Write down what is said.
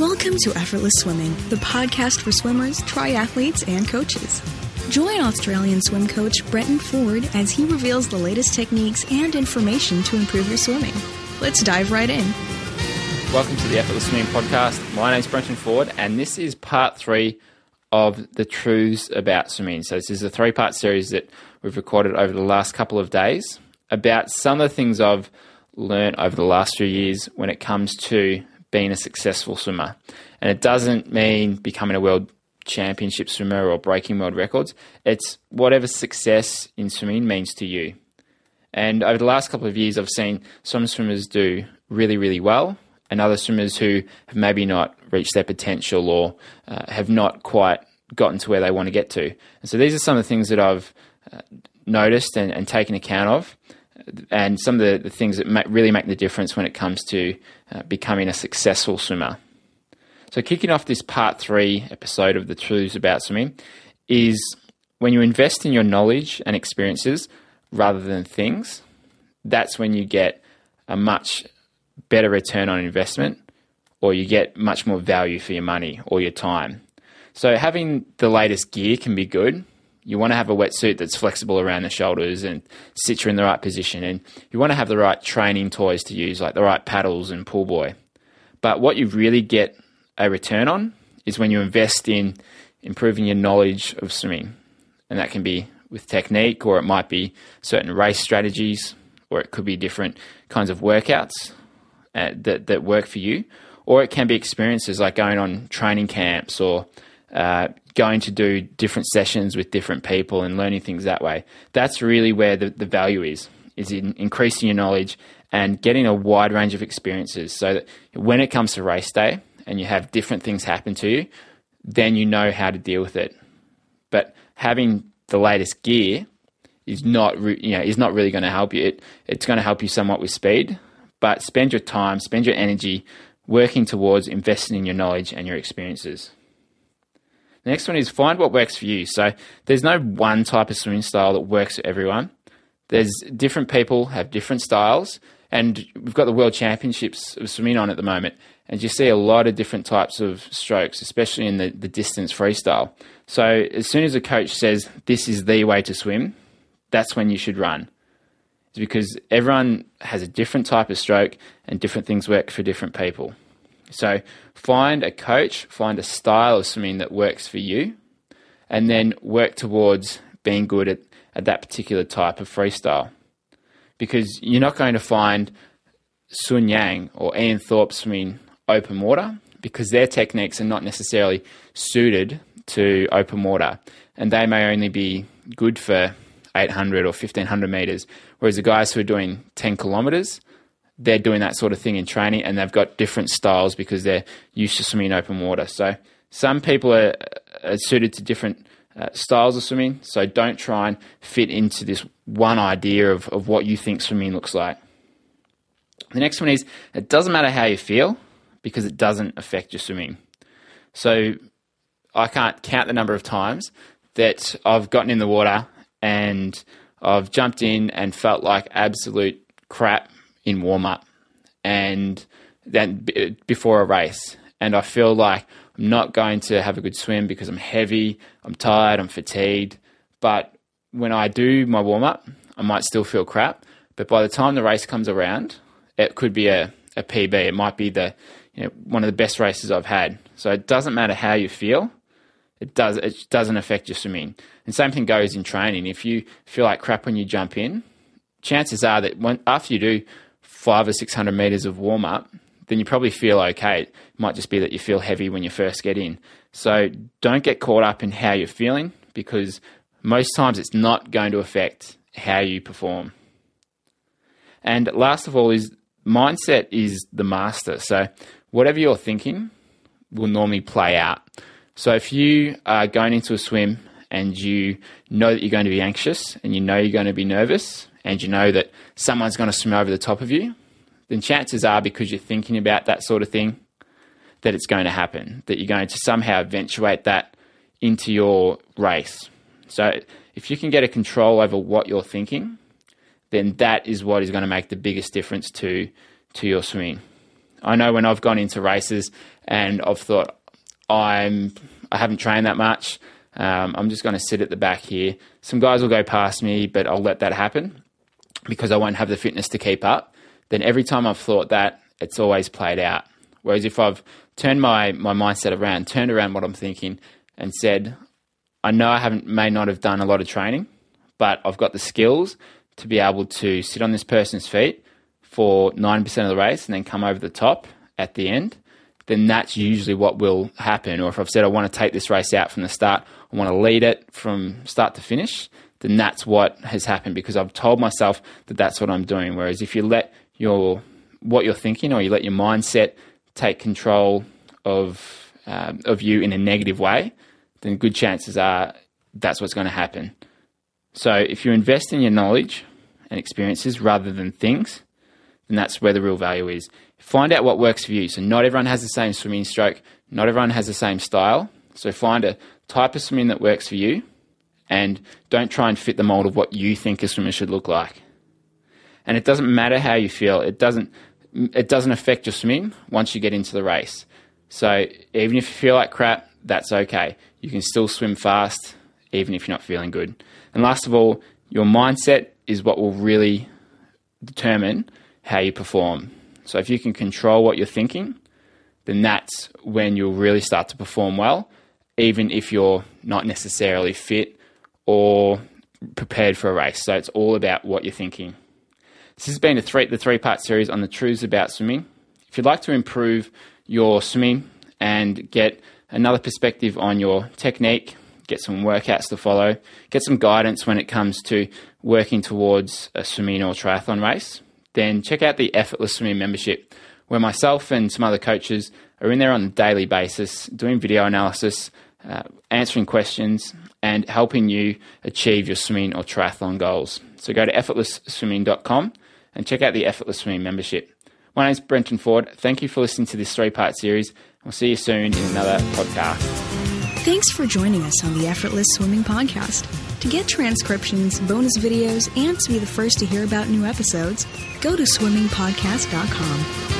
Welcome to Effortless Swimming, the podcast for swimmers, triathletes, and coaches. Join Australian swim coach Brenton Ford as he reveals the latest techniques and information to improve your swimming. Let's dive right in. Welcome to the Effortless Swimming Podcast. My name is Brenton Ford, and this is part three of the truths about swimming. So, this is a three part series that we've recorded over the last couple of days about some of the things I've learned over the last few years when it comes to being a successful swimmer. And it doesn't mean becoming a world championship swimmer or breaking world records. It's whatever success in swimming means to you. And over the last couple of years, I've seen some swimmers do really, really well, and other swimmers who have maybe not reached their potential or uh, have not quite gotten to where they want to get to. And so these are some of the things that I've uh, noticed and, and taken account of and some of the, things that really make the difference when it comes to uh, becoming a successful swimmer. So, kicking off this part three episode of the Truths About Swimming is when you invest in your knowledge and experiences rather than things, that's when you get a much better return on investment or you get much more value for your money or your time. So, having the latest gear can be good, you want to have a wetsuit that's flexible around the shoulders and sits you in the right position. And you want to have the right training toys to use, like the right paddles and pull buoy. But what you really get a return on is when you invest in improving your knowledge of swimming. And that can be with technique, or it might be certain race strategies, or it could be different kinds of workouts uh, that, that work for you. Or it can be experiences like going on training camps or uh, going to do different sessions with different people and learning things that way. That's really where the, the value is, is in increasing your knowledge and getting a wide range of experiences so that when it comes to race day and you have different things happen to you, then you know how to deal with it. But having the latest gear is not, re- you know, is not really going to help you. It, it's going to help you somewhat with speed, but spend your time, spend your energy working towards investing in your knowledge and your experiences. The next one is find what works for you. So there's no one type of swimming style that works for everyone. There's different people have different styles, and we've got the World Championships of swimming on at the moment, and you see a lot of different types of strokes, especially in the, the distance freestyle. So as soon as a coach says this is the way to swim, that's when you should run. It's because everyone has a different type of stroke and different things work for different people. So find a coach, find a style of swimming that works for you, and then work towards being good at, at that particular type of freestyle. Because you're not going to find Sun Yang or Ian Thorpe swimming open water because their techniques are not necessarily suited to open water. And they may only be good for 800 or 1500 meters, whereas the guys who are doing 10 kilometers they're doing that sort of thing in training and they've got different styles because they're used to swimming in open water. So some people are, are suited to different uh, styles of swimming. So don't try and fit into this one idea of, of what you think swimming looks like. The next one is it doesn't matter how you feel because it doesn't affect your swimming. So I can't count the number of times that I've gotten in the water and I've jumped in and felt like absolute crap in warm up and then before a race. And I feel like I'm not going to have a good swim because I'm heavy, I'm tired, I'm fatigued. But when I do my warm up, I might still feel crap. But by the time the race comes around, it could be a, a PB. It might be the you know, one of the best races I've had. So it doesn't matter how you feel. It does. It doesn't affect your swimming. And same thing goes in training. If you feel like crap when you jump in, chances are that when, after you do five or six hundred meters of warm up, then you probably feel okay. It might just be that you feel heavy when you first get in. So don't get caught up in how you're feeling because most times it's not going to affect how you perform. And last of all is mindset is the master. So whatever you're thinking will normally play out. So if you are going into a swim and you know that you're going to be anxious and you know you're going to be nervous, and you know that someone's going to swim over the top of you, then chances are because you're thinking about that sort of thing, that it's going to happen, that you're going to somehow eventuate that into your race. So if you can get a control over what you're thinking, then that is what is going to make the biggest difference to, to your swimming. I know when I've gone into races and I've thought I'm I haven't trained that much. Um, I'm just going to sit at the back here. Some guys will go past me, but I'll let that happen because I won't have the fitness to keep up. Then every time I've thought that, it's always played out. Whereas if I've turned my, my mindset around, turned around what I'm thinking, and said, I know I haven't may not have done a lot of training, but I've got the skills to be able to sit on this person's feet for 90% of the race and then come over the top at the end, then that's usually what will happen. Or if I've said I want to take this race out from the start, I want to lead it from start to finish, then that's what has happened because I've told myself that that's what I'm doing. Whereas if you let your what you're thinking or you let your mindset take control of um, of you in a negative way, then good chances are that's what's going to happen. So if you invest in your knowledge and experiences rather than things, then that's where the real value is. Find out what works for you. So not everyone has the same swimming stroke, not everyone has the same style. So find a type of swimming that works for you and don't try and fit the mold of what you think a swimmer should look like. And it doesn't matter how you feel. It doesn't it doesn't affect your swimming once you get into the race. So even if you feel like crap, that's okay. You can still swim fast even if you're not feeling good. And last of all, your mindset is what will really determine how you perform. So if you can control what you're thinking, then that's when you'll really start to perform well, even if you're not necessarily fit or prepared for a race. So it's all about what you're thinking. This has been three, the three part series on the truths about swimming. If you'd like to improve your swimming and get another perspective on your technique, get some workouts to follow, get some guidance when it comes to working towards a swimming or triathlon race, then check out the Effortless Swimming membership, where myself and some other coaches are in there on a daily basis doing video analysis, uh, answering questions, and helping you achieve your swimming or triathlon goals. So go to effortlessswimming.com and check out the Effortless Swimming membership. My name is Brenton Ford. Thank you for listening to this three part series. We'll see you soon in another podcast. Thanks for joining us on the Effortless Swimming Podcast. To get transcriptions, bonus videos, and to be the first to hear about new episodes, go to swimmingpodcast.com.